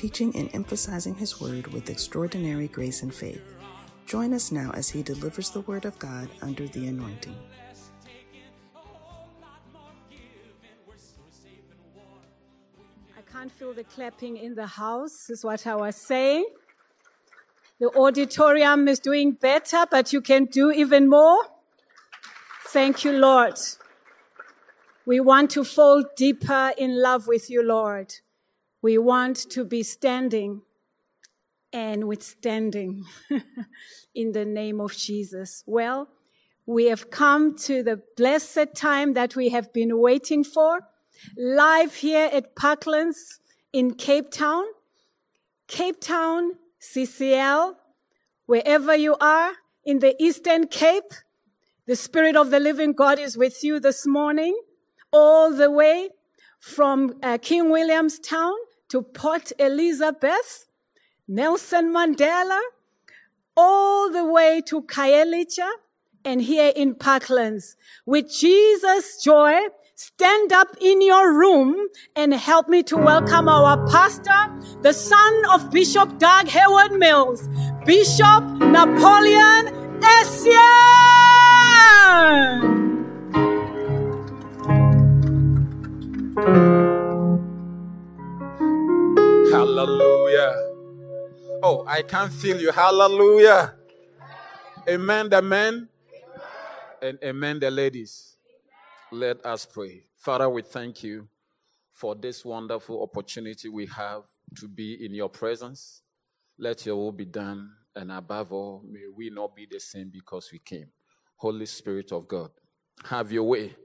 teaching and emphasizing His Word with extraordinary grace and faith. Join us now as he delivers the Word of God under the anointing. I can't feel the clapping in the house, is what I was saying. The auditorium is doing better, but you can do even more. Thank you, Lord. We want to fall deeper in love with you, Lord. We want to be standing and withstanding in the name of Jesus. Well, we have come to the blessed time that we have been waiting for, live here at Parklands in Cape Town. Cape Town, CCL, wherever you are in the Eastern Cape, the Spirit of the living God is with you this morning, all the way from uh, King Williamstown to Port Elizabeth, Nelson Mandela, all the way to Khayelitsha and here in Parklands. With Jesus' joy, stand up in your room and help me to welcome our pastor, the son of Bishop Dag Heward Mills, Bishop Napoleon Asian. I can feel you. Hallelujah. Amen, the men. And amen, the ladies. Let us pray. Father, we thank you for this wonderful opportunity we have to be in your presence. Let your will be done. And above all, may we not be the same because we came. Holy Spirit of God, have your way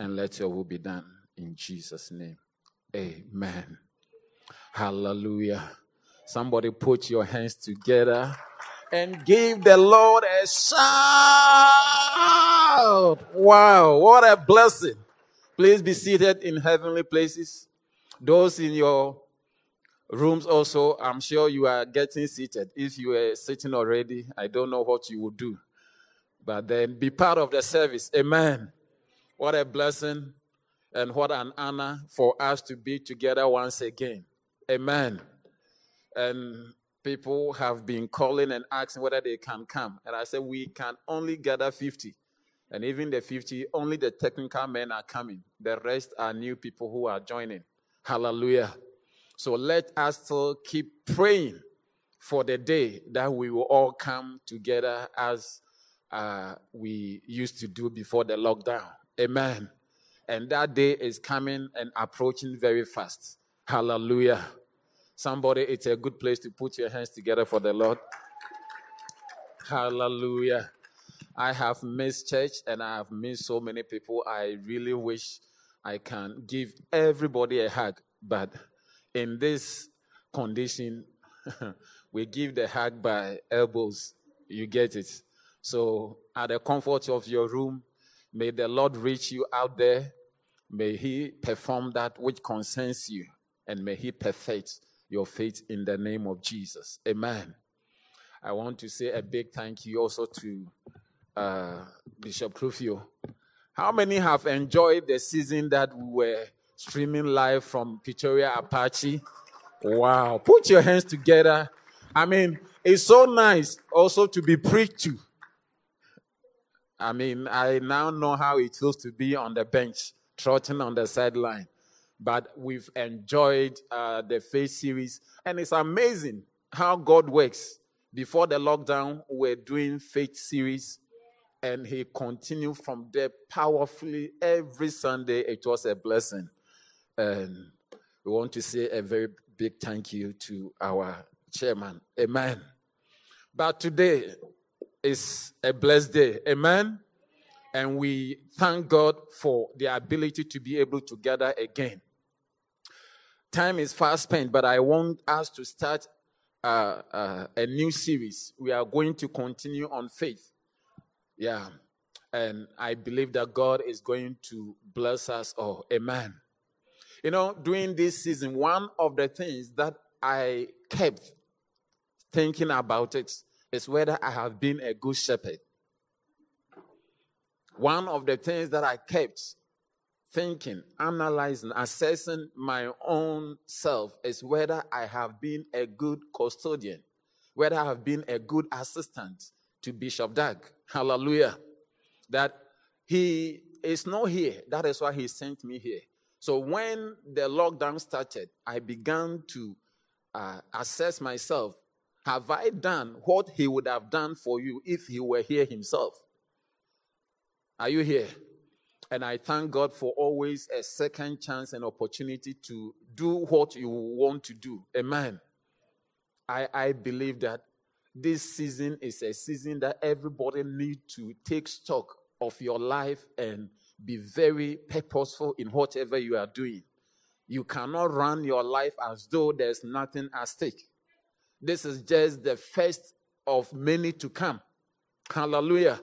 and let your will be done in Jesus' name. Amen. Hallelujah. Somebody put your hands together and give the Lord a shout. Wow, what a blessing. Please be seated in heavenly places. Those in your rooms also, I'm sure you are getting seated. If you are sitting already, I don't know what you will do. But then be part of the service. Amen. What a blessing and what an honor for us to be together once again. Amen. And people have been calling and asking whether they can come. And I said, we can only gather 50. And even the 50, only the technical men are coming. The rest are new people who are joining. Hallelujah. So let us still keep praying for the day that we will all come together as uh, we used to do before the lockdown. Amen. And that day is coming and approaching very fast. Hallelujah. Somebody, it's a good place to put your hands together for the Lord. Hallelujah. I have missed church and I have missed so many people. I really wish I can give everybody a hug, but in this condition, we give the hug by elbows. You get it. So, at the comfort of your room, may the Lord reach you out there. May He perform that which concerns you and may He perfect your faith in the name of Jesus. Amen. I want to say a big thank you also to uh, Bishop Krufio. How many have enjoyed the season that we were streaming live from Pretoria Apache? Wow. Put your hands together. I mean, it's so nice also to be preached to. I mean, I now know how it feels to be on the bench, trotting on the sideline but we've enjoyed uh, the faith series. And it's amazing how God works. Before the lockdown, we we're doing faith series, and He continued from there powerfully every Sunday. It was a blessing. And we want to say a very big thank you to our chairman. Amen. But today is a blessed day. Amen. And we thank God for the ability to be able to gather again. Time is fast spent, but I want us to start uh, uh, a new series. We are going to continue on faith. Yeah. And I believe that God is going to bless us all. Amen. You know, during this season, one of the things that I kept thinking about it is whether I have been a good shepherd. One of the things that I kept thinking, analyzing, assessing my own self is whether I have been a good custodian, whether I have been a good assistant to Bishop Dag. Hallelujah. That he is not here. That is why he sent me here. So when the lockdown started, I began to uh, assess myself. Have I done what he would have done for you if he were here himself? Are you here? And I thank God for always a second chance and opportunity to do what you want to do. Amen. I, I believe that this season is a season that everybody needs to take stock of your life and be very purposeful in whatever you are doing. You cannot run your life as though there's nothing at stake. This is just the first of many to come. Hallelujah.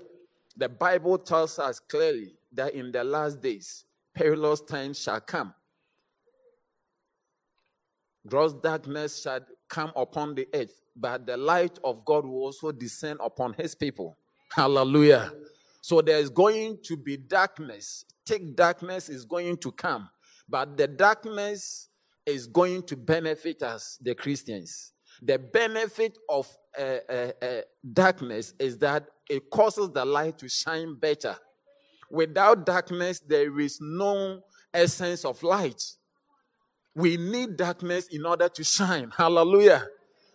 The Bible tells us clearly that in the last days, perilous times shall come. Gross darkness shall come upon the earth, but the light of God will also descend upon his people. Hallelujah. So there's going to be darkness. Thick darkness is going to come, but the darkness is going to benefit us, the Christians. The benefit of uh, uh, uh, darkness is that it causes the light to shine better. Without darkness, there is no essence of light. We need darkness in order to shine. Hallelujah.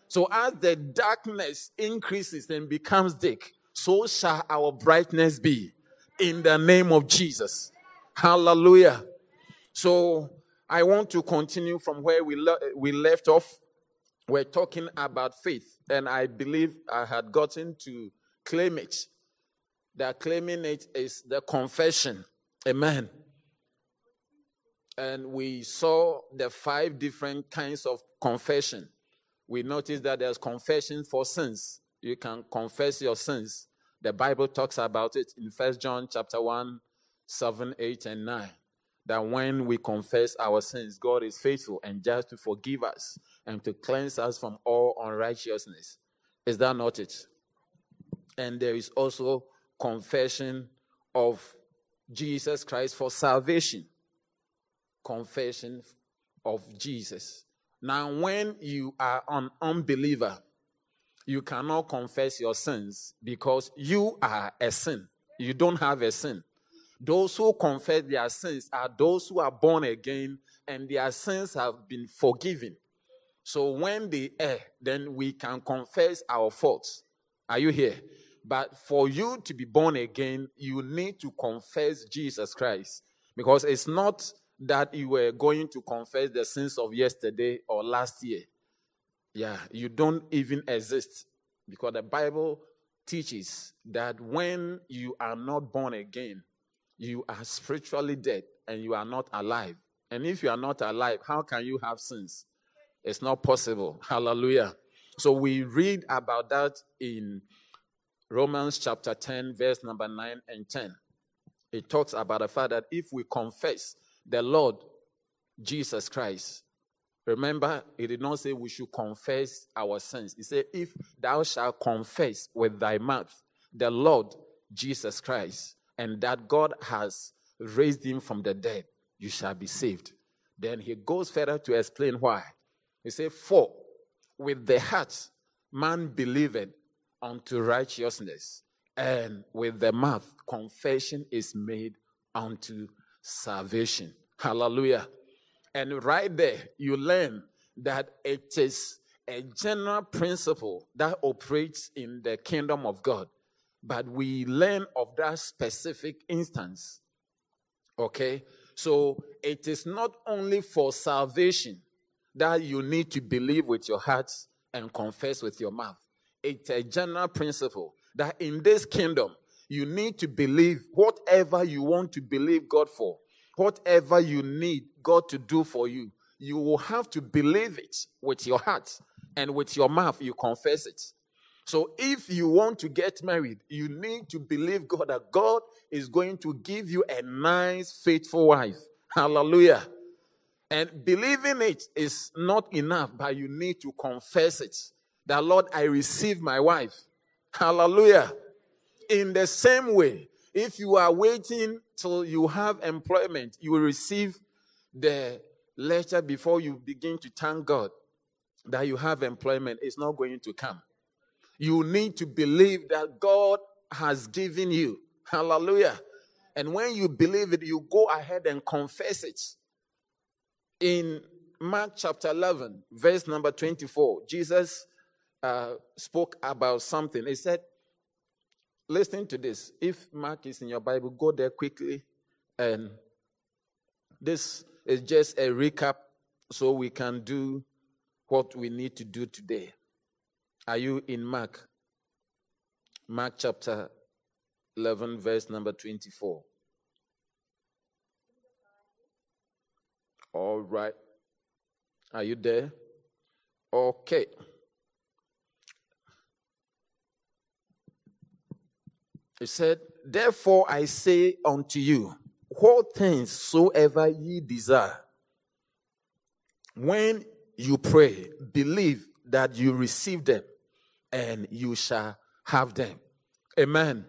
So, as the darkness increases and becomes thick, so shall our brightness be in the name of Jesus. Hallelujah. So, I want to continue from where we, le- we left off. We're talking about faith, and I believe I had gotten to claim it. That claiming it is the confession. Amen. And we saw the five different kinds of confession. We noticed that there's confession for sins. You can confess your sins. The Bible talks about it in First John chapter 1, 7, 8, and 9. That when we confess our sins, God is faithful and just to forgive us and to cleanse us from all unrighteousness. Is that not it? And there is also confession of Jesus Christ for salvation. Confession of Jesus. Now, when you are an unbeliever, you cannot confess your sins because you are a sin. You don't have a sin. Those who confess their sins are those who are born again and their sins have been forgiven. So when they err, then we can confess our faults. Are you here? But for you to be born again, you need to confess Jesus Christ. Because it's not that you were going to confess the sins of yesterday or last year. Yeah, you don't even exist. Because the Bible teaches that when you are not born again, you are spiritually dead and you are not alive. And if you are not alive, how can you have sins? It's not possible. Hallelujah. So we read about that in Romans chapter 10, verse number 9 and 10. It talks about the fact that if we confess the Lord Jesus Christ, remember, it did not say we should confess our sins. It said, if thou shalt confess with thy mouth the Lord Jesus Christ, and that God has raised him from the dead, you shall be saved. Then he goes further to explain why. He said, For with the heart man believeth unto righteousness, and with the mouth confession is made unto salvation. Hallelujah. And right there, you learn that it is a general principle that operates in the kingdom of God. But we learn of that specific instance. Okay? So it is not only for salvation that you need to believe with your heart and confess with your mouth it's a general principle that in this kingdom, you need to believe whatever you want to believe God for, whatever you need God to do for you, you will have to believe it with your heart and with your mouth you confess it. So if you want to get married, you need to believe God that God is going to give you a nice, faithful wife. Hallelujah. And believing it is not enough, but you need to confess it. That Lord, I receive my wife. Hallelujah. In the same way, if you are waiting till you have employment, you will receive the letter before you begin to thank God that you have employment. It's not going to come. You need to believe that God has given you. Hallelujah. And when you believe it, you go ahead and confess it. In Mark chapter 11, verse number 24, Jesus uh, spoke about something. He said, Listen to this. If Mark is in your Bible, go there quickly. And this is just a recap so we can do what we need to do today. Are you in Mark? Mark chapter 11, verse number 24. All right. Are you there? Okay. He said, Therefore I say unto you, what things soever ye desire, when you pray, believe that you receive them and you shall have them. Amen.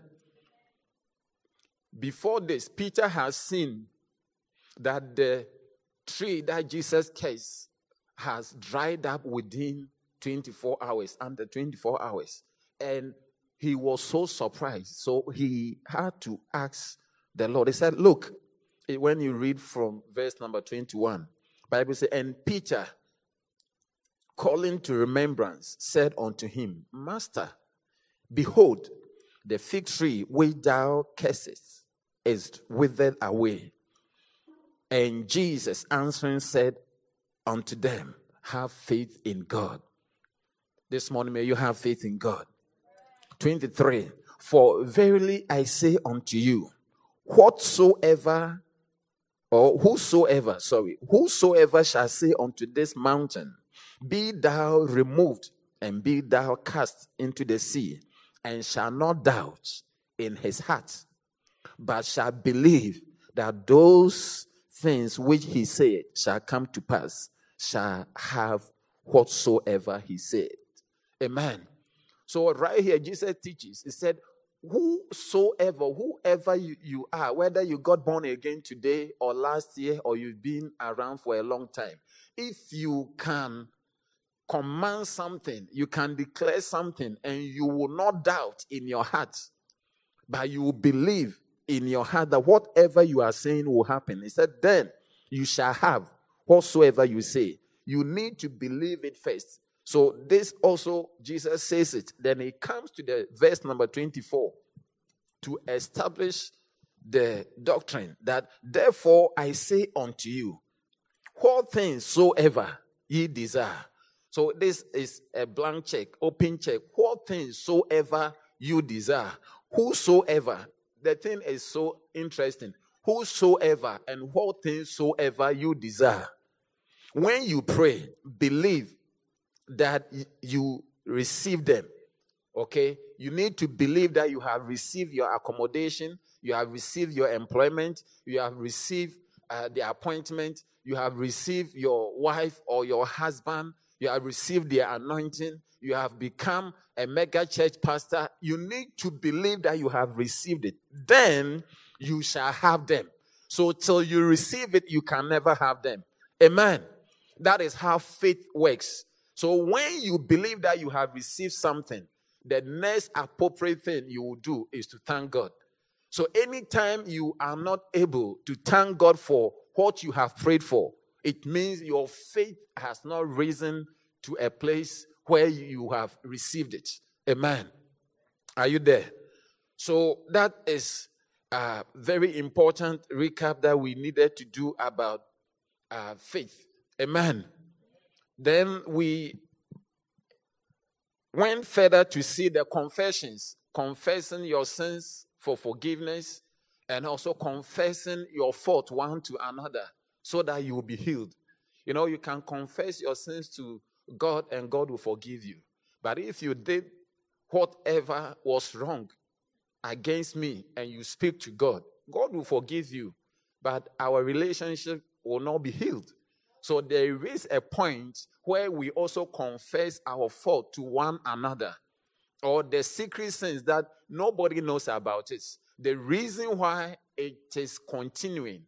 Before this, Peter has seen that the tree that Jesus cursed has dried up within 24 hours, under 24 hours. And he was so surprised. So he had to ask the Lord. He said, Look, eh, when you read from verse number 21, Bible says, And Peter, calling to remembrance, said unto him, Master, behold, the fig tree which thou cursest is withered away. And Jesus answering said unto them, Have faith in God. This morning, may you have faith in God. 23 For verily I say unto you, whatsoever, or whosoever, sorry, whosoever shall say unto this mountain, Be thou removed and be thou cast into the sea, and shall not doubt in his heart, but shall believe that those things which he said shall come to pass, shall have whatsoever he said. Amen. So, right here, Jesus teaches, He said, Whosoever, whoever you, you are, whether you got born again today or last year or you've been around for a long time, if you can command something, you can declare something, and you will not doubt in your heart, but you will believe in your heart that whatever you are saying will happen. He said, Then you shall have whatsoever you say. You need to believe it first. So, this also, Jesus says it. Then he comes to the verse number 24 to establish the doctrine that, therefore, I say unto you, what things soever ye desire. So, this is a blank check, open check. What things soever you desire. Whosoever the thing is so interesting. Whosoever and what things soever you desire. When you pray, believe that you receive them. Okay? You need to believe that you have received your accommodation, you have received your employment, you have received uh, the appointment, you have received your wife or your husband, you have received the anointing, you have become a mega church pastor, you need to believe that you have received it. Then you shall have them. So till you receive it, you can never have them. Amen. That is how faith works. So when you believe that you have received something, the next appropriate thing you will do is to thank God. So anytime you are not able to thank God for what you have prayed for, it means your faith has not risen to a place where you have received it. Amen. Are you there? So that is a very important recap that we needed to do about uh, faith. Amen. Then we went further to see the confessions, confessing your sins for forgiveness, and also confessing your fault one to another so that you will be healed. You know, you can confess your sins to God and God will forgive you. But if you did whatever was wrong against me and you speak to God, God will forgive you. But our relationship will not be healed. So there is a point where we also confess our fault to one another or the secret sins that nobody knows about it. The reason why it is continuing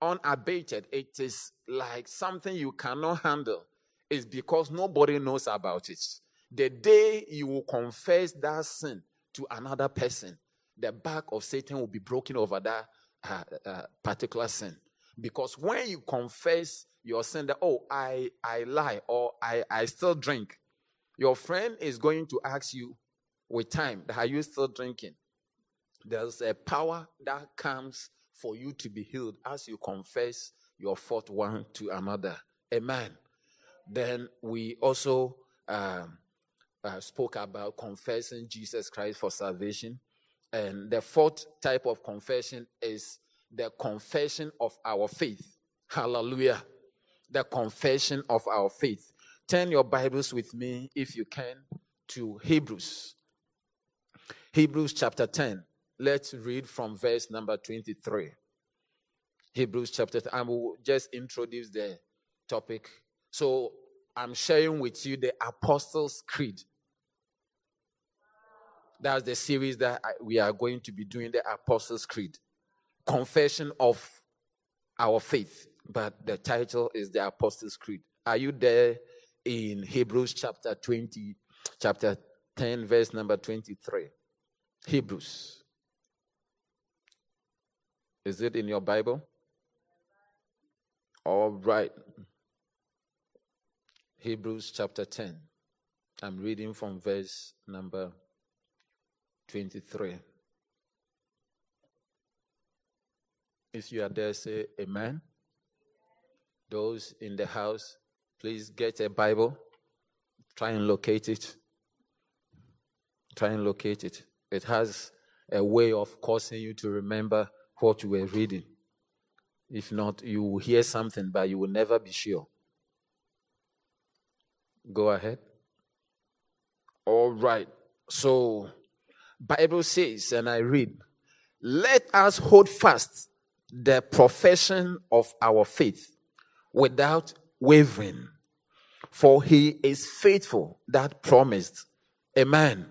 unabated, it is like something you cannot handle, is because nobody knows about it. The day you will confess that sin to another person, the back of Satan will be broken over that uh, uh, particular sin. Because when you confess your sin, that, oh, I, I lie or I, I still drink, your friend is going to ask you with time, are you still drinking? There's a power that comes for you to be healed as you confess your fault one to another. Amen. Then we also um, uh, spoke about confessing Jesus Christ for salvation. And the fourth type of confession is the confession of our faith. Hallelujah. The confession of our faith. Turn your Bibles with me, if you can, to Hebrews. Hebrews chapter 10. Let's read from verse number 23. Hebrews chapter 10. I will just introduce the topic. So I'm sharing with you the Apostles' Creed. That's the series that we are going to be doing the Apostles' Creed. Confession of our faith. But the title is the Apostles' Creed. Are you there in Hebrews chapter 20, chapter 10, verse number 23? Hebrews. Is it in your Bible? All right. Hebrews chapter 10. I'm reading from verse number 23. If you are there, say amen. Those in the house, please get a Bible. Try and locate it. Try and locate it. It has a way of causing you to remember what you were reading. If not, you will hear something, but you will never be sure. Go ahead. All right. So, Bible says, and I read, let us hold fast the profession of our faith without wavering, for he is faithful that promised. Amen.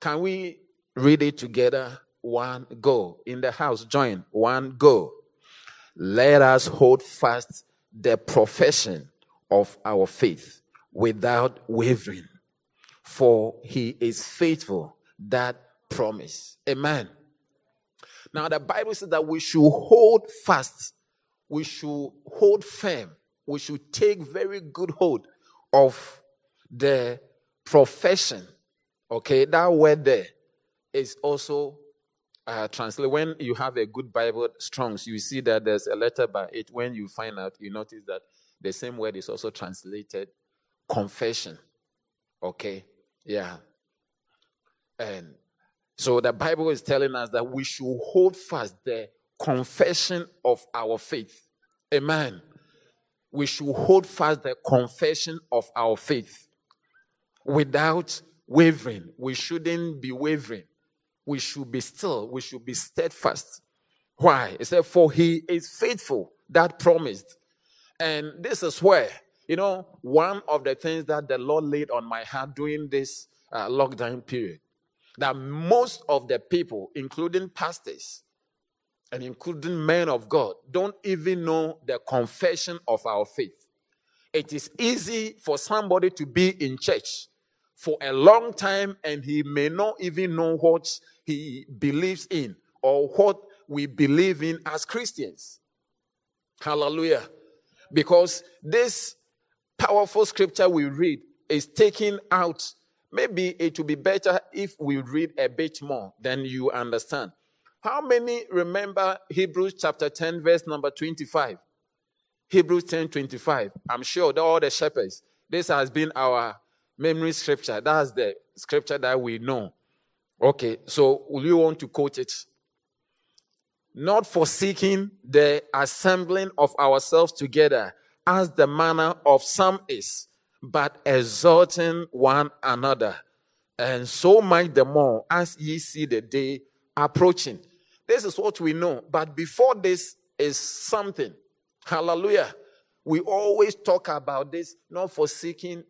Can we read it together? One go. In the house, join. One go. Let us hold fast the profession of our faith without wavering, for he is faithful that promise. Amen. Now, the Bible says that we should hold fast, we should hold firm, we should take very good hold of the profession Okay, that word there is also uh, translated. When you have a good Bible, Strongs, you see that there's a letter by it. When you find out, you notice that the same word is also translated confession. Okay, yeah. And so the Bible is telling us that we should hold fast the confession of our faith. Amen. We should hold fast the confession of our faith without wavering. We shouldn't be wavering. We should be still. We should be steadfast. Why? It said, For he is faithful that promised. And this is where, you know, one of the things that the Lord laid on my heart during this uh, lockdown period, that most of the people, including pastors and including men of God, don't even know the confession of our faith. It is easy for somebody to be in church for a long time and he may not even know what he believes in or what we believe in as Christians. Hallelujah. Because this powerful scripture we read is taking out. Maybe it would be better if we read a bit more, then you understand. How many remember Hebrews chapter 10, verse number 25? Hebrews 10 25. I'm sure all the shepherds, this has been our memory scripture. That's the scripture that we know. Okay, so will you want to quote it? Not forsaking the assembling of ourselves together as the manner of some is, but exhorting one another, and so much the more as ye see the day approaching. This is what we know. But before this is something. Hallelujah. We always talk about this, not forsaking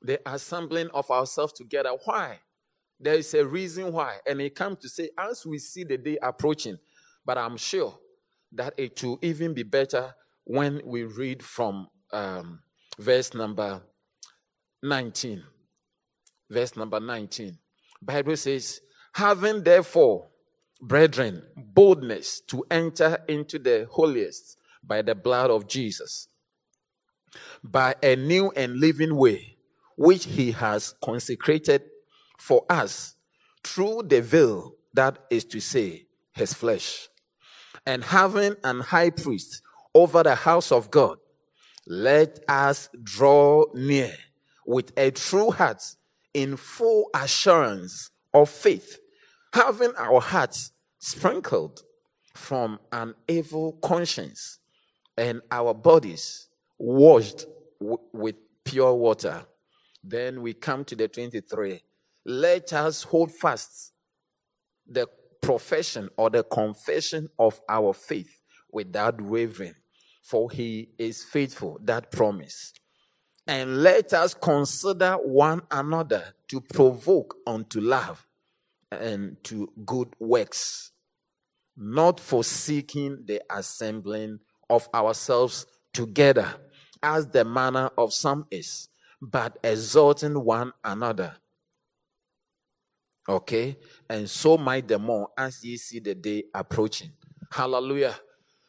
the assembling of ourselves together. Why? There is a reason why. And it comes to say, as we see the day approaching, but I'm sure that it will even be better when we read from um, verse number 19. Verse number 19. Bible says, having therefore, brethren, boldness to enter into the holiest by the blood of Jesus, by a new and living way, which he has consecrated for us through the veil, that is to say, his flesh. And having an high priest over the house of God, let us draw near with a true heart in full assurance of faith, having our hearts sprinkled from an evil conscience and our bodies washed w- with pure water. Then we come to the 23. Let us hold fast the profession or the confession of our faith without wavering, for he is faithful, that promise. And let us consider one another to provoke unto love and to good works, not forsaking the assembling of ourselves together, as the manner of some is, but exhorting one another. Okay? And so might the more as ye see the day approaching. Hallelujah.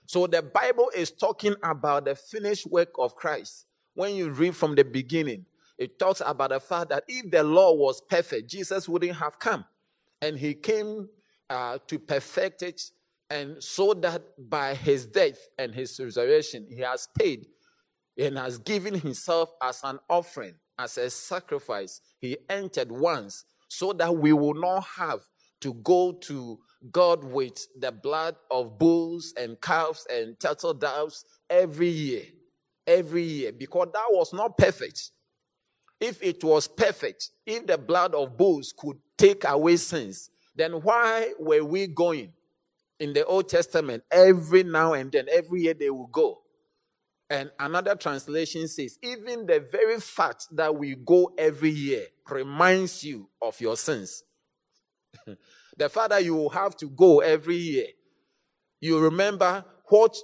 So the Bible is talking about the finished work of Christ. When you read from the beginning, it talks about the fact that if the law was perfect, Jesus wouldn't have come. And he came uh, to perfect it, and so that by his death and his resurrection, he has paid and has given himself as an offering, as a sacrifice. He entered once so that we will not have to go to God with the blood of bulls and calves and turtle doves every year. Every year, because that was not perfect. If it was perfect, if the blood of bulls could take away sins, then why were we going in the Old Testament every now and then, every year they will go? And another translation says, even the very fact that we go every year reminds you of your sins. the fact that you will have to go every year, you remember what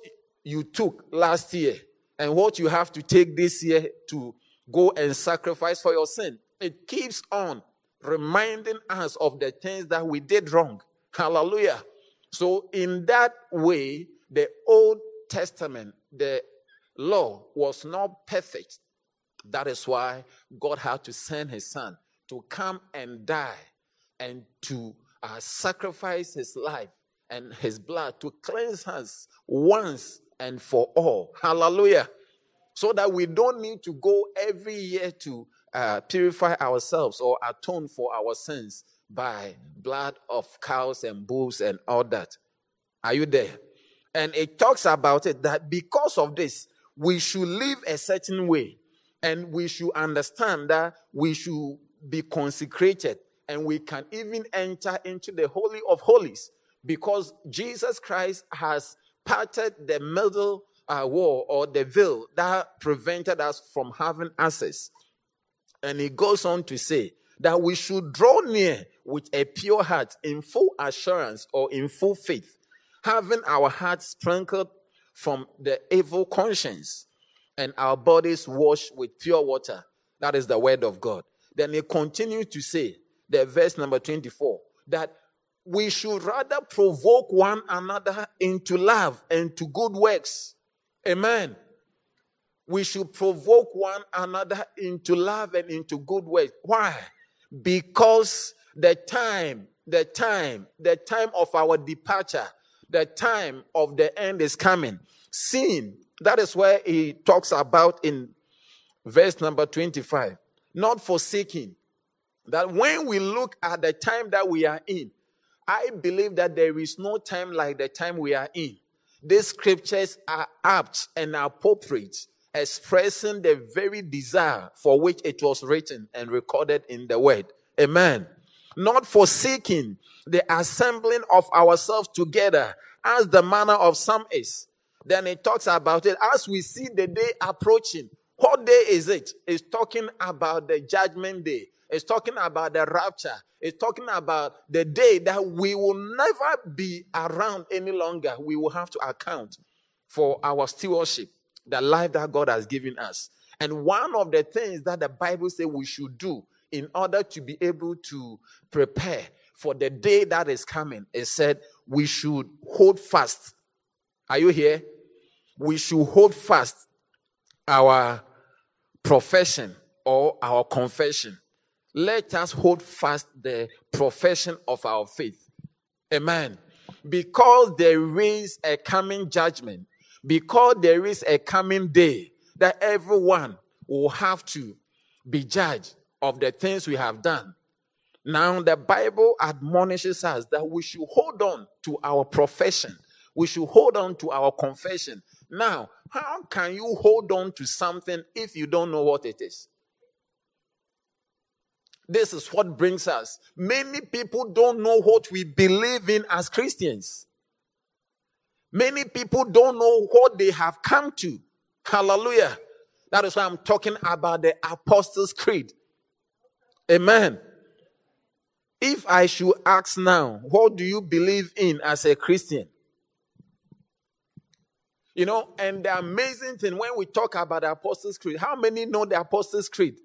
you took last year and what you have to take this year to go and sacrifice for your sin. It keeps on reminding us of the things that we did wrong. Hallelujah. So, in that way, the Old Testament, the law was not perfect. That is why God had to send his son to come and die and to uh, sacrifice his life and his blood to cleanse us once and for all. Hallelujah. So that we don't need to go every year to uh, purify ourselves or atone for our sins by blood of cows and bulls and all that. Are you there? And it talks about it that because of this, we should live a certain way and we should understand that we should be consecrated and we can even enter into the Holy of Holies because Jesus Christ has parted the middle uh, wall or the veil that prevented us from having access. And he goes on to say that we should draw near with a pure heart in full assurance or in full faith, having our hearts sprinkled from the evil conscience and our bodies washed with pure water. That is the word of God. Then he continues to say, the verse number 24, that we should rather provoke one another into love and to good works. Amen. We should provoke one another into love and into good works. Why? Because the time, the time, the time of our departure, the time of the end is coming. Sin, that is where he talks about in verse number 25. Not forsaking. That when we look at the time that we are in, I believe that there is no time like the time we are in. These scriptures are apt and appropriate expressing the very desire for which it was written and recorded in the word. Amen. Not forsaking the assembling of ourselves together as the manner of some is. Then it talks about it as we see the day approaching. What day is it? It's talking about the judgment day. It's talking about the rapture. It's talking about the day that we will never be around any longer. We will have to account for our stewardship, the life that God has given us. And one of the things that the Bible says we should do in order to be able to prepare for the day that is coming is said we should hold fast. Are you here? We should hold fast our profession or our confession. Let us hold fast the profession of our faith. Amen. Because there is a coming judgment, because there is a coming day that everyone will have to be judged of the things we have done. Now, the Bible admonishes us that we should hold on to our profession, we should hold on to our confession. Now, how can you hold on to something if you don't know what it is? This is what brings us. Many people don't know what we believe in as Christians. Many people don't know what they have come to. Hallelujah. That is why I'm talking about the Apostles' Creed. Amen. If I should ask now, what do you believe in as a Christian? You know, and the amazing thing when we talk about the Apostles' Creed, how many know the Apostles' Creed?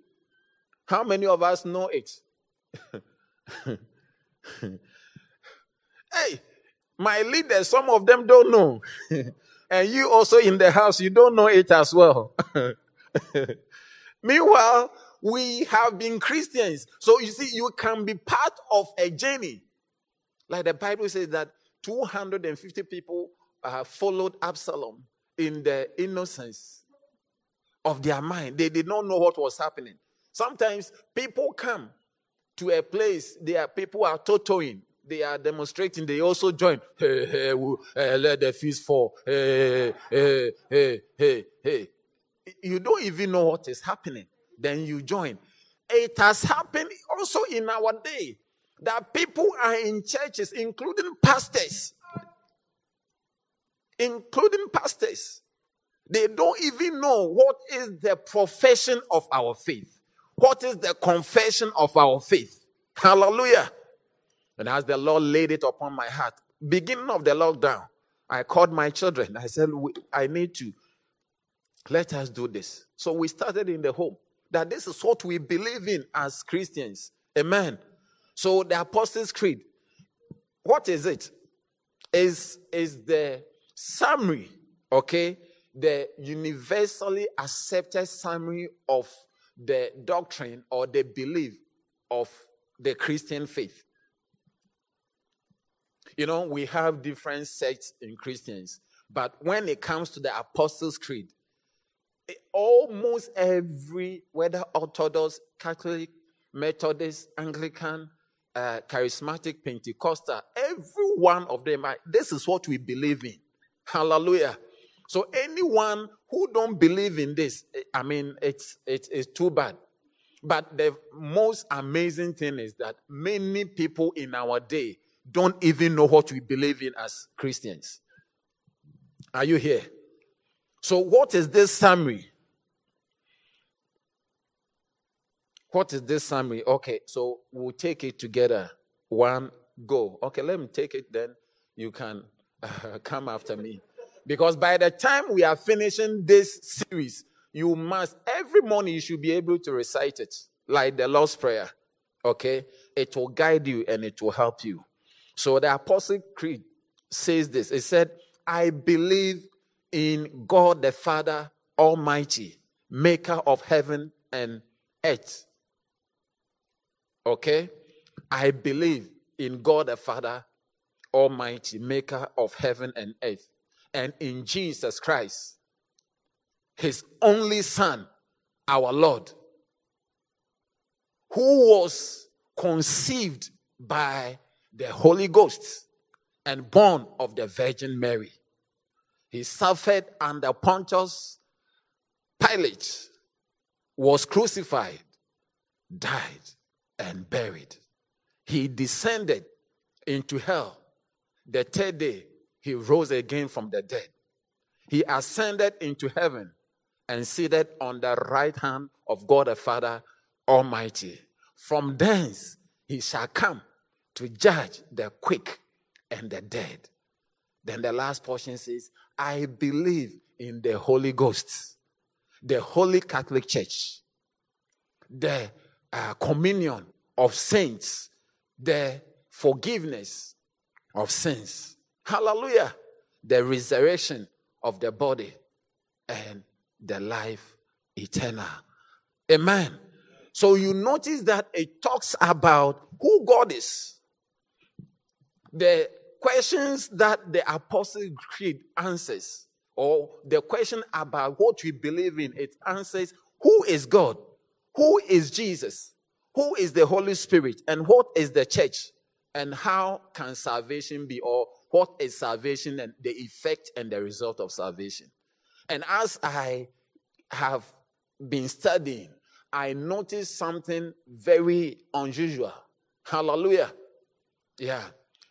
How many of us know it? hey, my leaders, some of them don't know. and you also in the house, you don't know it as well. Meanwhile, we have been Christians. So you see, you can be part of a journey. Like the Bible says that 250 people uh, followed Absalom in the innocence of their mind. They did not know what was happening. Sometimes people come to a place, there people are totoing, they are demonstrating, they also join. Hey, hey, uh, let the feast fall. Hey, hey, hey, hey, hey. You don't even know what is happening. Then you join. It has happened also in our day that people are in churches, including pastors, including pastors. They don't even know what is the profession of our faith. What is the confession of our faith? Hallelujah. And as the Lord laid it upon my heart, beginning of the lockdown, I called my children. I said, I need to let us do this. So we started in the home. That this is what we believe in as Christians. Amen. So the Apostles' Creed, what is it? Is is the summary, okay? The universally accepted summary of the doctrine or the belief of the Christian faith. You know, we have different sects in Christians, but when it comes to the Apostles' Creed, almost every, whether Orthodox, Catholic, Methodist, Anglican, uh, Charismatic, Pentecostal, every one of them, this is what we believe in. Hallelujah. So anyone who don't believe in this, eh, I mean, it's, it's, it's too bad. But the most amazing thing is that many people in our day don't even know what we believe in as Christians. Are you here? So, what is this summary? What is this summary? Okay, so we'll take it together. One, go. Okay, let me take it, then you can come after me. Because by the time we are finishing this series, you must, every morning, you should be able to recite it like the Lord's Prayer. Okay? It will guide you and it will help you. So the Apostle Creed says this it said, I believe in God the Father Almighty, maker of heaven and earth. Okay? I believe in God the Father Almighty, maker of heaven and earth and in Jesus Christ, his only Son, our Lord, who was conceived by the Holy Ghost and born of the Virgin Mary. He suffered under Pontius Pilate was crucified, died, and buried. He descended into hell. The third day, he rose again from the dead. He ascended into heaven and seated on the right hand of God the Father Almighty. From thence he shall come to judge the quick and the dead. Then the last portion says, I believe in the Holy Ghost, the Holy Catholic Church, the uh, communion of saints, the forgiveness of sins. Hallelujah. The resurrection of the body and the life eternal. Amen. So you notice that it talks about who God is. The questions that the Apostle Creed answers, or the question about what we believe in, it answers who is God, who is Jesus, who is the Holy Spirit, and what is the church, and how can salvation be, or what is salvation and the effect and the result of salvation. And as I have been studying, I noticed something very unusual. Hallelujah. Yeah.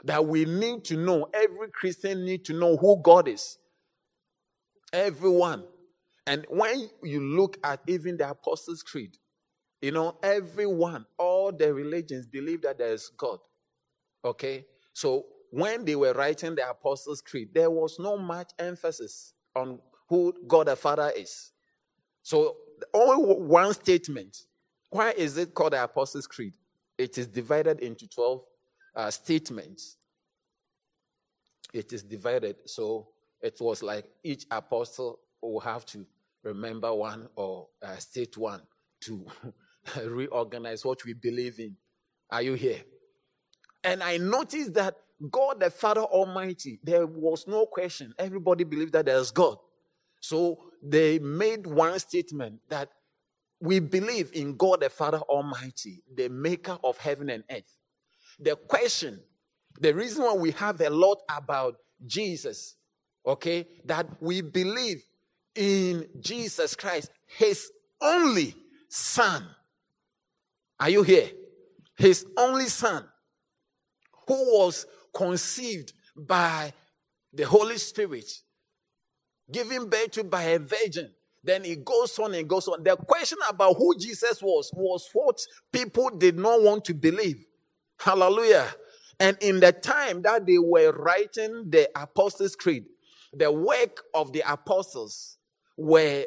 That we need to know, every Christian need to know who God is. Everyone. And when you look at even the Apostles' Creed, you know, everyone, all the religions believe that there is God. Okay? So when they were writing the Apostles' Creed, there was no much emphasis on who God the Father is. So only one statement. Why is it called the Apostles' Creed? It is divided into 12 uh, statements. It is divided. So it was like each apostle will have to remember one or uh, state one to reorganize what we believe in. Are you here? And I noticed that God the Father Almighty, there was no question. Everybody believed that there's God. So they made one statement that we believe in God the Father Almighty, the maker of heaven and earth. The question, the reason why we have a lot about Jesus, okay, that we believe in Jesus Christ, his only son. Are you here? His only son, who was conceived by the Holy Spirit given birth to by a virgin. Then it goes on and goes on. The question about who Jesus was was what people did not want to believe. Hallelujah. And in the time that they were writing the Apostles' Creed, the work of the apostles were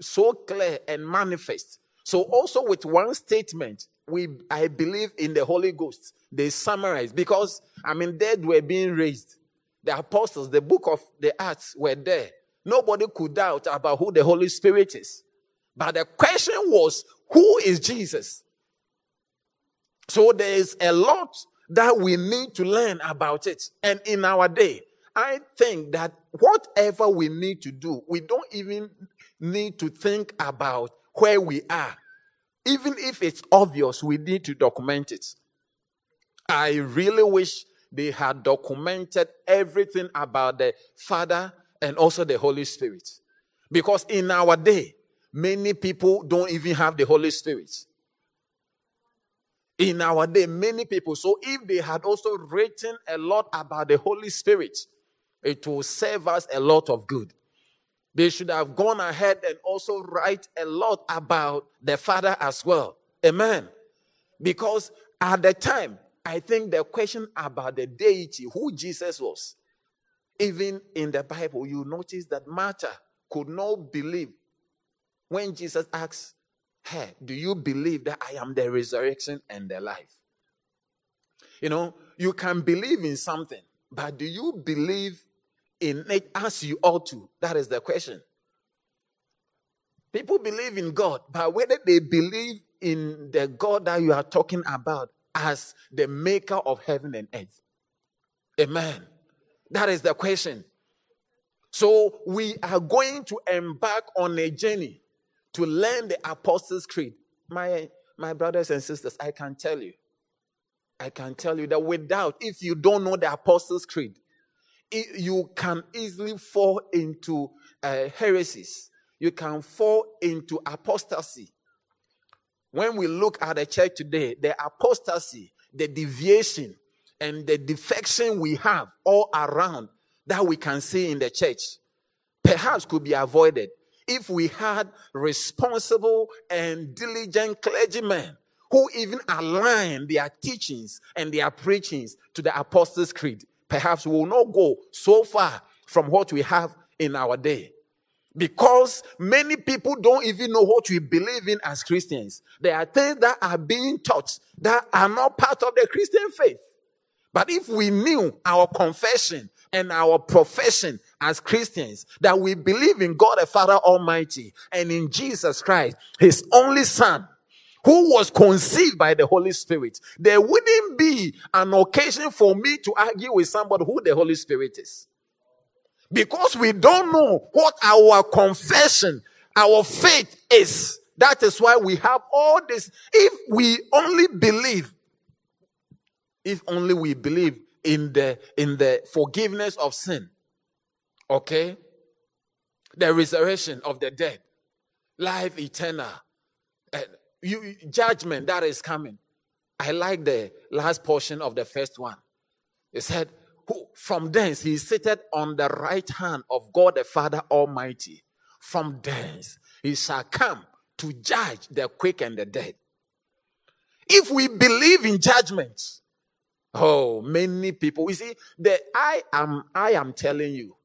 so clear and manifest. So also with one statement, we I believe in the Holy Ghost. They summarize because I mean dead were being raised. The apostles, the book of the Acts were there. Nobody could doubt about who the Holy Spirit is. But the question was, who is Jesus? So there is a lot that we need to learn about it. And in our day, I think that whatever we need to do, we don't even need to think about where we are. Even if it's obvious, we need to document it. I really wish they had documented everything about the Father, and also the Holy Spirit. Because in our day, many people don't even have the Holy Spirit. In our day, many people. So if they had also written a lot about the Holy Spirit, it will serve us a lot of good. They should have gone ahead and also write a lot about the Father as well. Amen. Because at the time, I think the question about the deity, who Jesus was, even in the Bible, you notice that Martha could not believe when Jesus asked her, Do you believe that I am the resurrection and the life? You know, you can believe in something, but do you believe in it as you ought to? That is the question. People believe in God, but whether they believe in the God that you are talking about as the maker of heaven and earth. Amen. That is the question. So we are going to embark on a journey to learn the Apostles' Creed. My, my brothers and sisters, I can tell you, I can tell you that without, if you don't know the Apostles' Creed, you can easily fall into uh, heresies. you can fall into apostasy. When we look at the church today, the apostasy, the deviation, and the defection we have all around that we can see in the church perhaps could be avoided if we had responsible and diligent clergymen who even align their teachings and their preachings to the Apostles' Creed. Perhaps we will not go so far from what we have in our day. Because many people don't even know what we believe in as Christians. There are things that are being taught that are not part of the Christian faith. But if we knew our confession and our profession as Christians that we believe in God the Father Almighty and in Jesus Christ, His only Son, who was conceived by the Holy Spirit, there wouldn't be an occasion for me to argue with somebody who the Holy Spirit is. Because we don't know what our confession, our faith is. That is why we have all this. If we only believe, if only we believe in the in the forgiveness of sin, okay, the resurrection of the dead, life eternal, you, judgment that is coming. I like the last portion of the first one. It said, who, from thence he is seated on the right hand of God the Father Almighty. From thence he shall come to judge the quick and the dead. If we believe in judgment, oh, many people, you see, that I am, I am telling you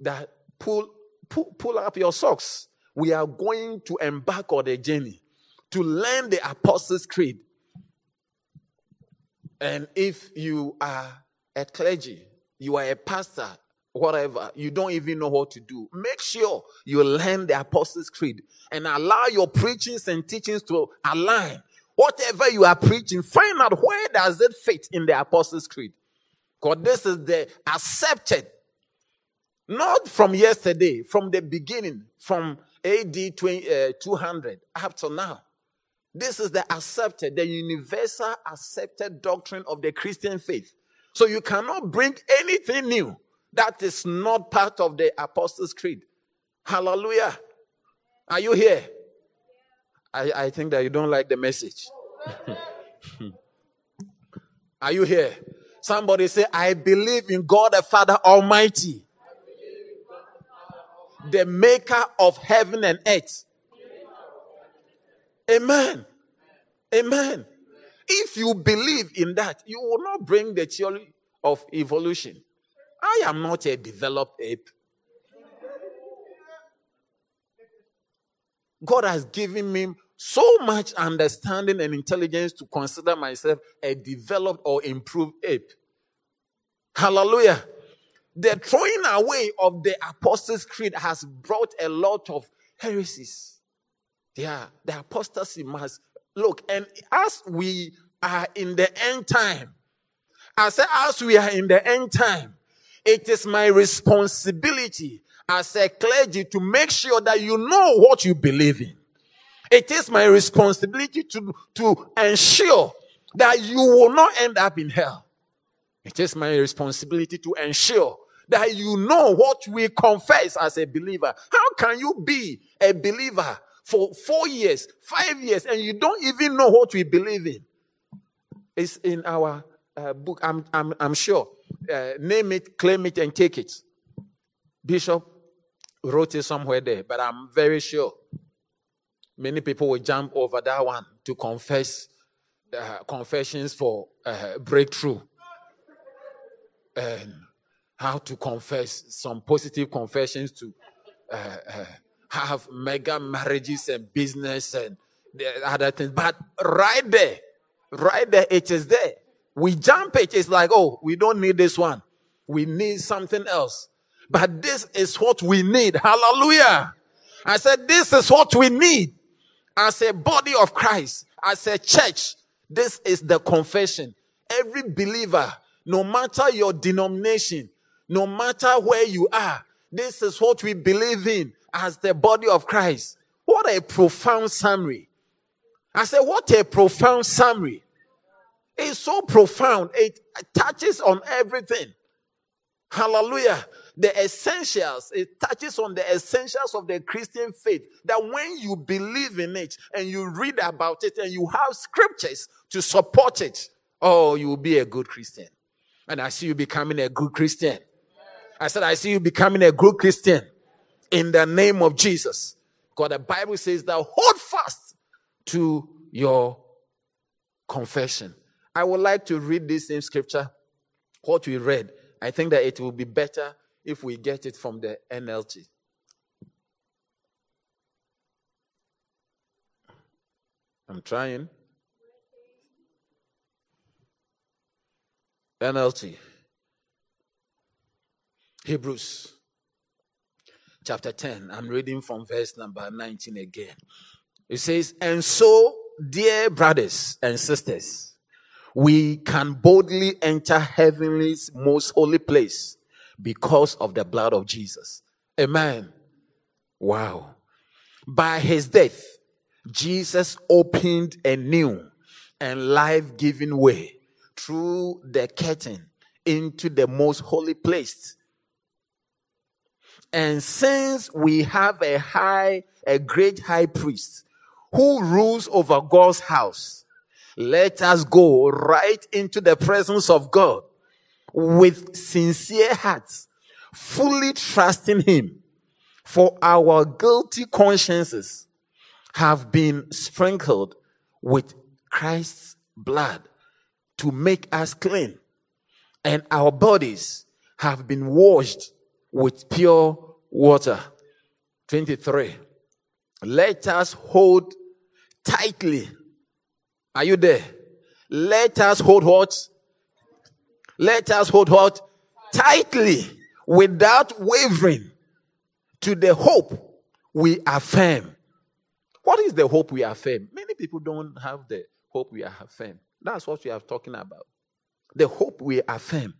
that pull, pull, pull up your socks. We are going to embark on a journey to learn the Apostles' Creed. And if you are a clergy, you are a pastor, whatever, you don't even know what to do, make sure you learn the Apostles' Creed and allow your preachings and teachings to align. Whatever you are preaching, find out where does it fit in the Apostles' Creed. Because this is the accepted, not from yesterday, from the beginning, from AD 20, uh, 200 up to now. This is the accepted, the universal accepted doctrine of the Christian faith. So you cannot bring anything new that is not part of the Apostles' Creed. Hallelujah. Are you here? I, I think that you don't like the message. Are you here? Somebody say, I believe in God the Father Almighty, the maker of heaven and earth Amen. Amen. If you believe in that, you will not bring the theory of evolution. I am not a developed ape. God has given me so much understanding and intelligence to consider myself a developed or improved ape. Hallelujah. The throwing away of the Apostles' Creed has brought a lot of heresies. Yeah, the apostasy must look. And as we are in the end time, say, as we are in the end time, it is my responsibility as a clergy to make sure that you know what you believe in. It is my responsibility to, to ensure that you will not end up in hell. It is my responsibility to ensure that you know what we confess as a believer. How can you be a believer for four years, five years, and you don't even know what we believe in. It's in our uh, book, I'm, I'm, I'm sure. Uh, name it, claim it, and take it. Bishop wrote it somewhere there, but I'm very sure many people will jump over that one to confess uh, confessions for uh, breakthrough and how to confess some positive confessions to uh, uh, have mega marriages and business and the other things. But right there, right there, it is there. We jump it. It's like, oh, we don't need this one. We need something else. But this is what we need. Hallelujah. I said, this is what we need as a body of Christ, as a church. This is the confession. Every believer, no matter your denomination, no matter where you are, this is what we believe in as the body of Christ. What a profound summary. I said, what a profound summary. It's so profound. It touches on everything. Hallelujah. the essentials. It touches on the essentials of the Christian faith. That when you believe in it and you read about it and you have scriptures to support it, oh, you will be a good Christian. And I see you becoming a good Christian. I said, I see you becoming a good Christian in the name of Jesus. Because the Bible says that hold fast to your confession. I would like to read this same scripture, what we read. I think that it will be better if we get it from the NLT. I'm trying. NLT. Hebrews chapter 10. I'm reading from verse number 19 again. It says, And so, dear brothers and sisters, we can boldly enter heavenly's most holy place because of the blood of Jesus. Amen. Wow. By his death, Jesus opened a new and life giving way through the curtain into the most holy place and since we have a high, a great high priest who rules over God's house, let us go right into the presence of God with sincere hearts, fully trusting Him. For our guilty consciences have been sprinkled with Christ's blood to make us clean, and our bodies have been washed with pure water. 23. Let us hold tightly. Are you there? Let us hold what? Let us hold what? Tightly without wavering to the hope we affirm. What is the hope we affirm? Many people don't have the hope we affirm. That's what we are talking about. The hope we affirm.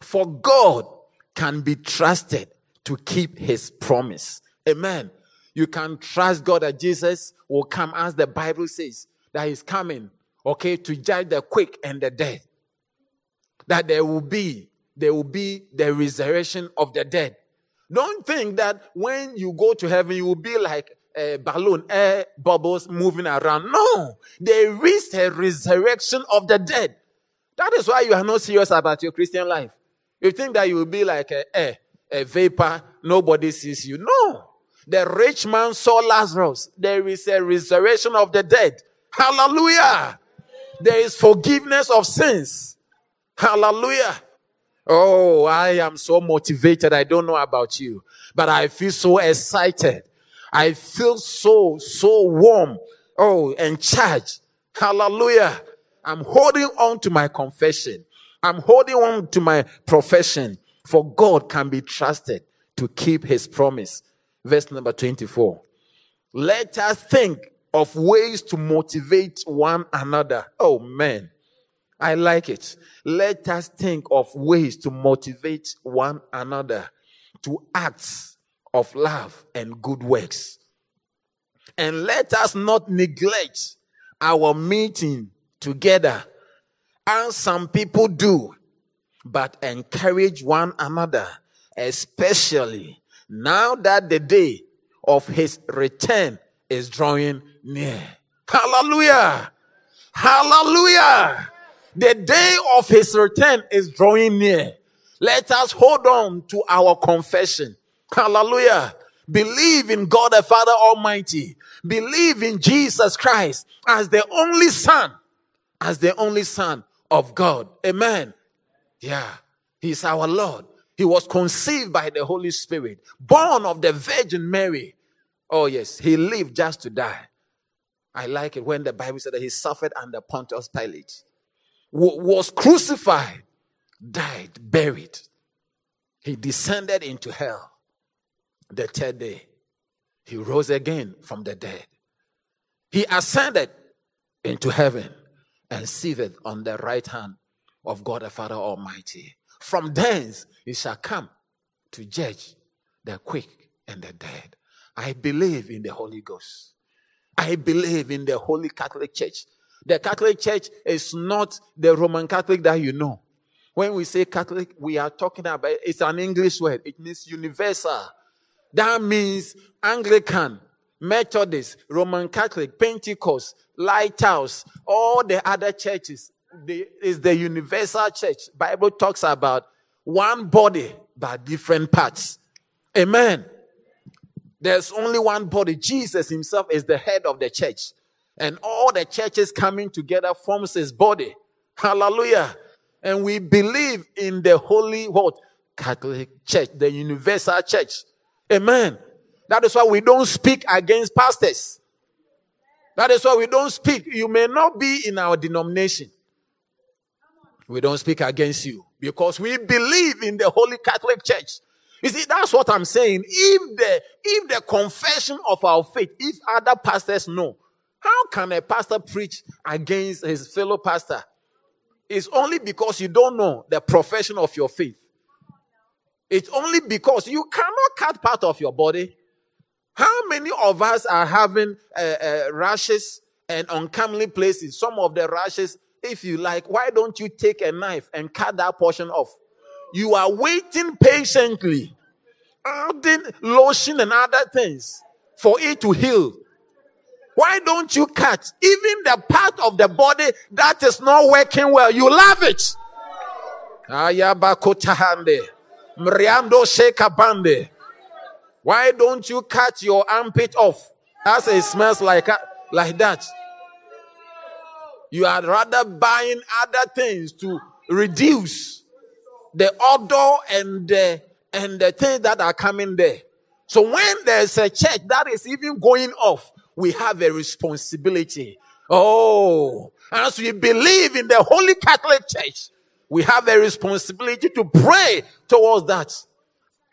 For God can be trusted to keep his promise. Amen. You can trust God that Jesus will come as the Bible says that he's coming, okay, to judge the quick and the dead. That there will be, there will be the resurrection of the dead. Don't think that when you go to heaven, you will be like a balloon, air bubbles moving around. No, there is a resurrection of the dead. That is why you are not serious about your Christian life. You think that you will be like a, a, a vapor, nobody sees you. No. The rich man saw Lazarus. There is a resurrection of the dead. Hallelujah. There is forgiveness of sins. Hallelujah. Oh, I am so motivated. I don't know about you, but I feel so excited. I feel so, so warm. Oh, and charged. Hallelujah. I'm holding on to my confession. I'm holding on to my profession, for God can be trusted to keep his promise. Verse number 24. Let us think of ways to motivate one another. Oh man, I like it. Let us think of ways to motivate one another to acts of love and good works. And let us not neglect our meeting together and some people do, but encourage one another, especially now that the day of his return is drawing near. Hallelujah! Hallelujah! The day of his return is drawing near. Let us hold on to our confession. Hallelujah. Believe in God the Father Almighty. Believe in Jesus Christ as the only Son, as the only Son of God. Amen. Yeah. He's our Lord. He was conceived by the Holy Spirit, born of the Virgin Mary. Oh, yes. He lived just to die. I like it when the Bible said that he suffered under Pontius Pilate, was crucified, died, buried. He descended into hell the third day. He rose again from the dead. He ascended into heaven and seated on the right hand of God the Father Almighty. From thence he shall come to judge the quick and the dead. I believe in the Holy Ghost. I believe in the Holy Catholic Church. The Catholic Church is not the Roman Catholic that you know. When we say Catholic, we are talking about it's an English word. It means universal. That means Anglican, Methodist, Roman Catholic, Pentecost, Lighthouse, all the other churches. The, is the universal church. Bible talks about one body but different parts. Amen. There's only one body. Jesus himself is the head of the church. And all the churches coming together forms his body. Hallelujah. And we believe in the holy what? Catholic church, the universal church. Amen. That is why we don't speak against pastors. That is why we don't speak. You may not be in our denomination. We don't speak against you because we believe in the Holy Catholic Church. You see, that's what I'm saying. If the if the confession of our faith, if other pastors know, how can a pastor preach against his fellow pastor? It's only because you don't know the profession of your faith. It's only because you cannot cut part of your body. How many of us are having uh, uh, rashes and uncomely places? Some of the rashes, if you like, why don't you take a knife and cut that portion off? You are waiting patiently, adding lotion and other things for it to heal. Why don't you cut even the part of the body that is not working well? You love it. Ayabakotahande. Mriando Shekabande. Why don't you cut your armpit off? As it smells like, uh, like that. You are rather buying other things to reduce the odor and the, and the things that are coming there. So when there's a church that is even going off, we have a responsibility. Oh, as we believe in the Holy Catholic Church, we have a responsibility to pray towards that.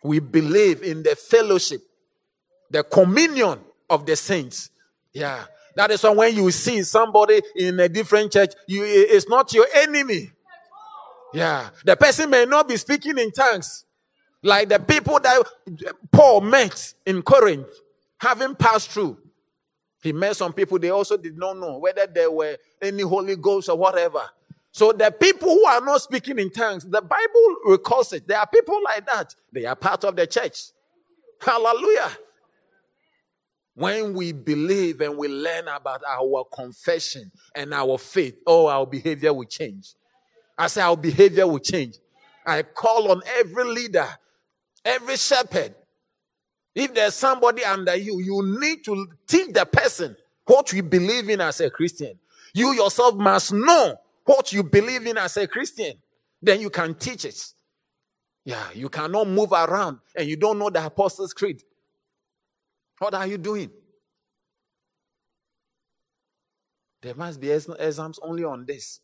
We believe in the fellowship, the communion of the saints. Yeah. That is why when you see somebody in a different church, you, it's not your enemy. Yeah. The person may not be speaking in tongues. Like the people that Paul met in Corinth, having passed through. He met some people, they also did not know whether there were any Holy Ghost or whatever. So the people who are not speaking in tongues, the Bible recalls it. There are people like that. They are part of the church. Hallelujah. When we believe and we learn about our confession and our faith, oh, our behavior will change. I say our behavior will change. I call on every leader, every shepherd. If there's somebody under you, you need to teach the person what you believe in as a Christian. You yourself must know what you believe in as a Christian, then you can teach it. Yeah, you cannot move around and you don't know the Apostles' Creed. What are you doing? There must be exams only on this.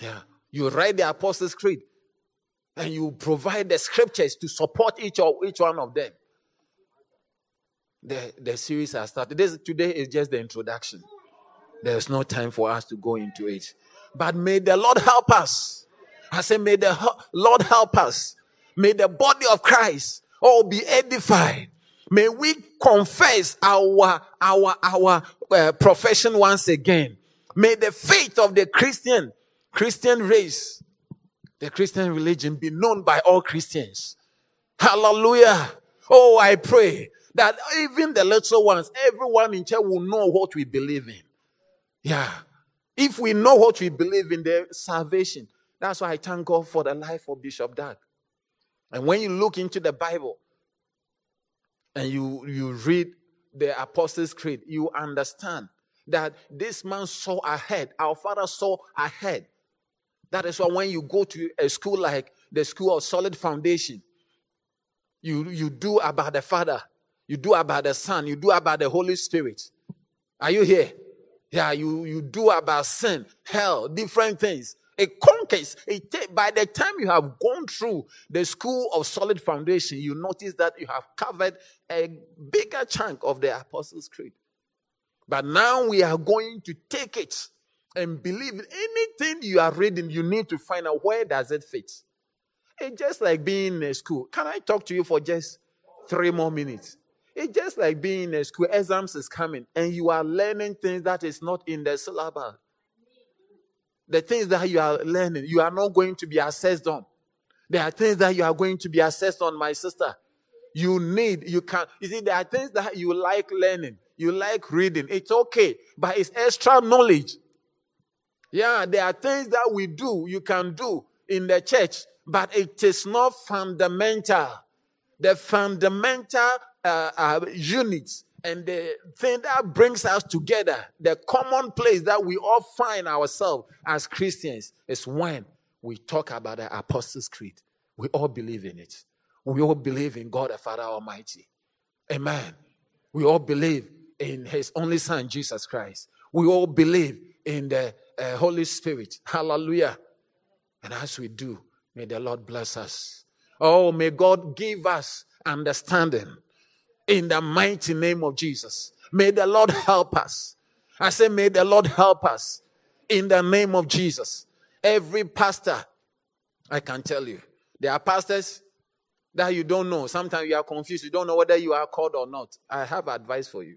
Yeah. You write the Apostles' Creed and you provide the scriptures to support each, of, each one of them. The, the series has started. This, today is just the introduction. There's no time for us to go into it. But may the Lord help us. I say, may the Lord help us. May the body of Christ all be edified. May we confess our, our, our uh, profession once again. May the faith of the Christian, Christian race, the Christian religion be known by all Christians. Hallelujah. Oh, I pray that even the little ones, everyone in church will know what we believe in. Yeah. If we know what we believe in the salvation, that's why I thank God for the life of Bishop Dag. And when you look into the Bible and you, you read the Apostles' Creed, you understand that this man saw ahead. Our father saw ahead. That is why when you go to a school like the School of Solid Foundation, you, you do about the Father, you do about the Son, you do about the Holy Spirit. Are you here? Yeah, you, you do about sin, hell, different things. It conquers. It by the time you have gone through the school of solid foundation, you notice that you have covered a bigger chunk of the Apostles' Creed. But now we are going to take it and believe anything you are reading, you need to find out where does it fit. It's just like being in a school. Can I talk to you for just three more minutes? It's just like being in school, exams is coming, and you are learning things that is not in the syllabus. the things that you are learning, you are not going to be assessed on. There are things that you are going to be assessed on, my sister. You need, you can, you see, there are things that you like learning, you like reading. It's okay, but it's extra knowledge. Yeah, there are things that we do, you can do in the church, but it is not fundamental. The fundamental uh, uh, units and the thing that brings us together, the common place that we all find ourselves as Christians, is when we talk about the Apostles' Creed. We all believe in it. We all believe in God the Father Almighty. Amen. We all believe in His only Son, Jesus Christ. We all believe in the uh, Holy Spirit. Hallelujah. And as we do, may the Lord bless us. Oh, may God give us understanding in the mighty name of Jesus. May the Lord help us. I say, may the Lord help us in the name of Jesus. Every pastor, I can tell you, there are pastors that you don't know. Sometimes you are confused. You don't know whether you are called or not. I have advice for you.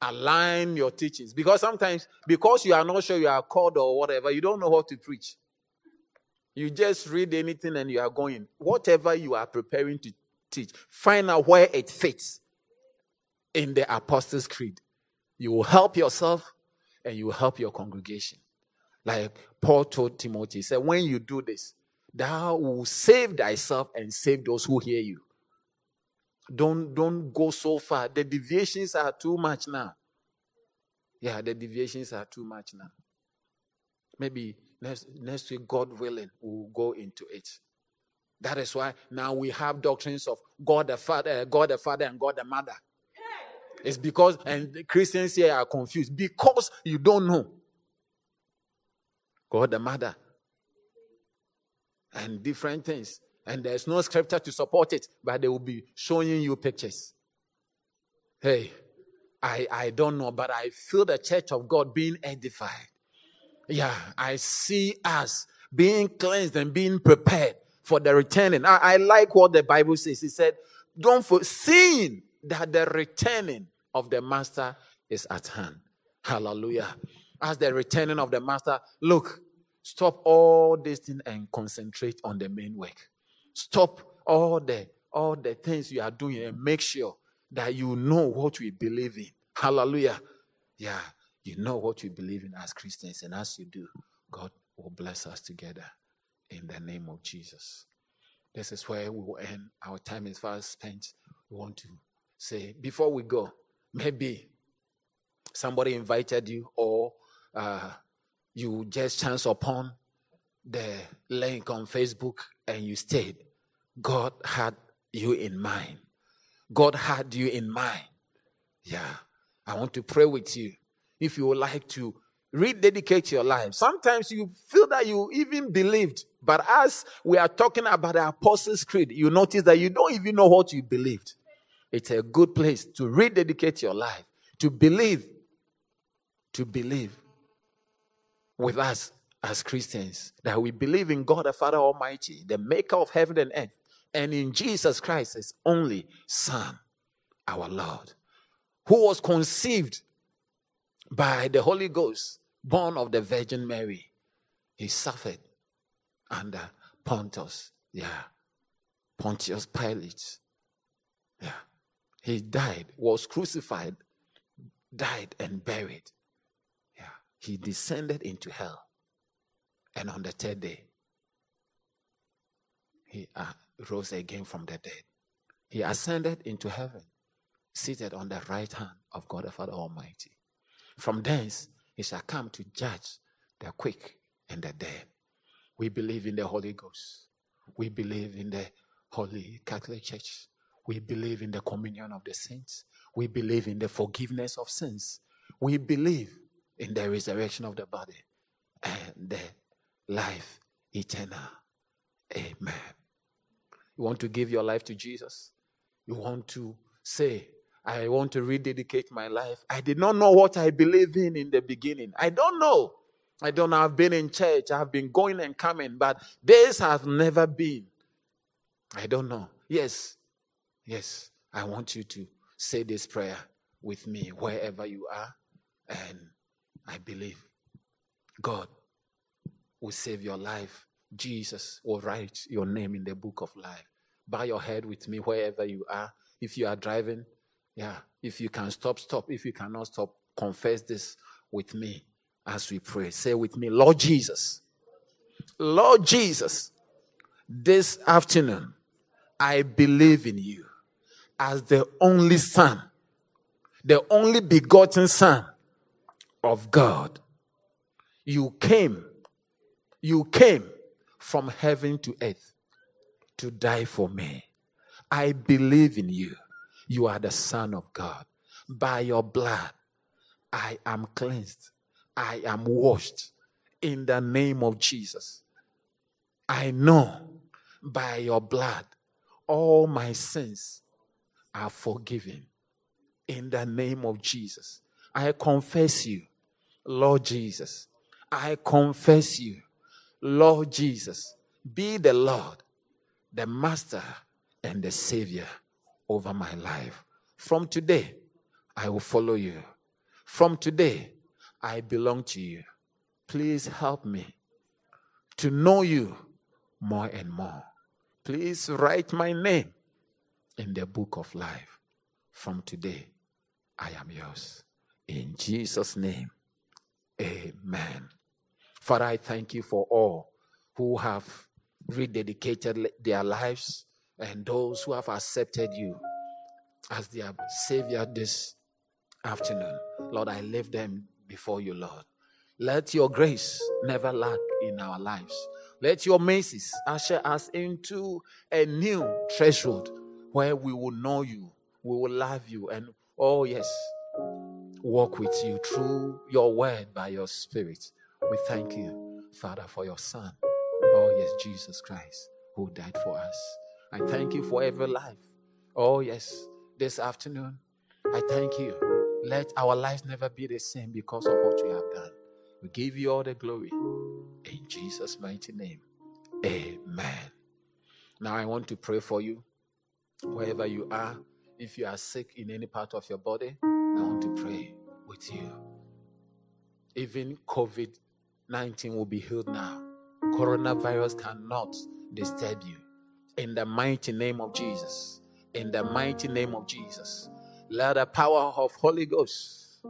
Align your teachings. Because sometimes, because you are not sure you are called or whatever, you don't know how to preach. You just read anything and you are going. Whatever you are preparing to teach, find out where it fits in the Apostles' Creed. You will help yourself and you will help your congregation. Like Paul told Timothy, he said, When you do this, thou will save thyself and save those who hear you. Don't, don't go so far. The deviations are too much now. Yeah, the deviations are too much now. Maybe next, next week, God willing, we'll go into it. That is why now we have doctrines of God the Father, eh, God the Father, and God the Mother. It's because, and Christians here are confused because you don't know God the Mother and different things. And there's no scripture to support it, but they will be showing you pictures. Hey, I, I don't know, but I feel the church of God being edified. Yeah, I see us being cleansed and being prepared for the returning. I, I like what the Bible says. He said, Don't for seeing that the returning of the master is at hand. Hallelujah. As the returning of the master, look, stop all this thing and concentrate on the main work. Stop all the all the things you are doing and make sure that you know what we believe in. Hallelujah. Yeah, you know what we believe in as Christians, and as you do, God will bless us together in the name of Jesus. This is where we will end. Our time is fast spent. We want to say, before we go, maybe somebody invited you or uh, you just chance upon the link on Facebook and you stayed. God had you in mind. God had you in mind. Yeah. I want to pray with you. If you would like to rededicate your life. Sometimes you feel that you even believed, but as we are talking about the Apostles' Creed, you notice that you don't even know what you believed. It's a good place to rededicate your life, to believe, to believe with us as Christians that we believe in God the Father Almighty, the maker of heaven and earth, and in Jesus Christ, his only Son, our Lord, who was conceived by the Holy Ghost, born of the Virgin Mary. He suffered under Pontius, yeah, Pontius Pilate. Yeah. He died, was crucified, died, and buried. Yeah. He descended into hell. And on the third day, he uh, rose again from the dead. He ascended into heaven, seated on the right hand of God the Father Almighty. From thence he shall come to judge the quick and the dead. We believe in the Holy Ghost. We believe in the Holy Catholic Church. We believe in the communion of the saints. We believe in the forgiveness of sins. We believe in the resurrection of the body and the life eternal. Amen. You want to give your life to Jesus? You want to say, I want to rededicate my life. I did not know what I believe in in the beginning. I don't know. I don't know. I've been in church. I've been going and coming, but this has never been. I don't know. Yes. Yes. I want you to say this prayer with me wherever you are. And I believe God will save your life. Jesus will write your name in the book of life. Bow your head with me wherever you are. If you are driving, yeah, if you can stop, stop. If you cannot stop, confess this with me as we pray. Say with me, Lord Jesus, Lord Jesus, this afternoon, I believe in you as the only Son, the only begotten Son of God. You came, you came from heaven to earth to die for me. I believe in you. You are the Son of God. By your blood, I am cleansed. I am washed in the name of Jesus. I know by your blood all my sins are forgiven in the name of Jesus. I confess you, Lord Jesus. I confess you, Lord Jesus. Be the Lord, the Master, and the Savior over my life. From today, I will follow you. From today, I belong to you. Please help me to know you more and more. Please write my name in the book of life. From today, I am yours. In Jesus' name, amen. Father, I thank you for all who have rededicated their lives and those who have accepted you as their Savior this afternoon. Lord, I lift them before you, Lord. Let your grace never lack in our lives. Let your mercies usher us into a new threshold where we will know you, we will love you, and oh, yes, walk with you through your word by your spirit. We thank you, Father, for your Son. Oh, yes, Jesus Christ, who died for us. I thank you for every life. Oh, yes, this afternoon, I thank you. Let our lives never be the same because of what you have done. We give you all the glory. In Jesus' mighty name. Amen. Now I want to pray for you. Wherever you are, if you are sick in any part of your body, I want to pray with you. Even COVID 19 will be healed now. Coronavirus cannot disturb you. In the mighty name of Jesus. In the mighty name of Jesus. Let the power of Holy Ghost.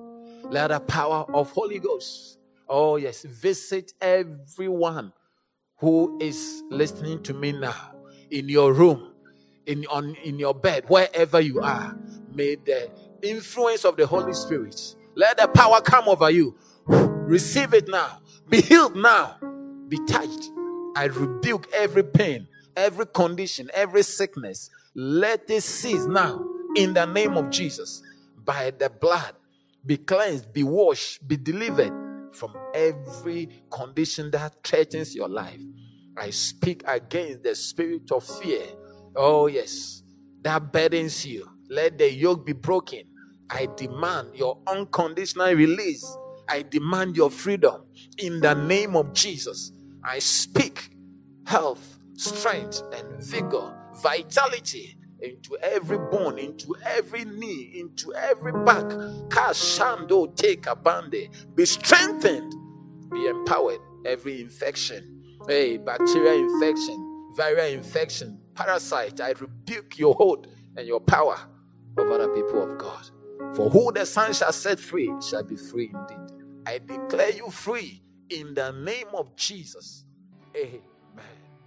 Let the power of Holy Ghost Oh, yes. Visit everyone who is listening to me now in your room, in, on, in your bed, wherever you are. May the influence of the Holy Spirit let the power come over you. Receive it now. Be healed now. Be touched. I rebuke every pain, every condition, every sickness. Let it cease now in the name of Jesus. By the blood, be cleansed, be washed, be delivered from every condition that threatens your life. I speak against the spirit of fear. Oh, yes, that burdens you. Let the yoke be broken. I demand your unconditional release. I demand your freedom in the name of Jesus. I speak health, strength, and vigor, vitality into every bone, into every knee, into every back. Kashando take a bande. Be strengthened, be empowered. Every infection, hey, bacterial infection, viral infection, parasite, I rebuke your hold and your power over the people of God. For who the Son shall set free shall be free indeed. I declare you free in the name of Jesus. Amen.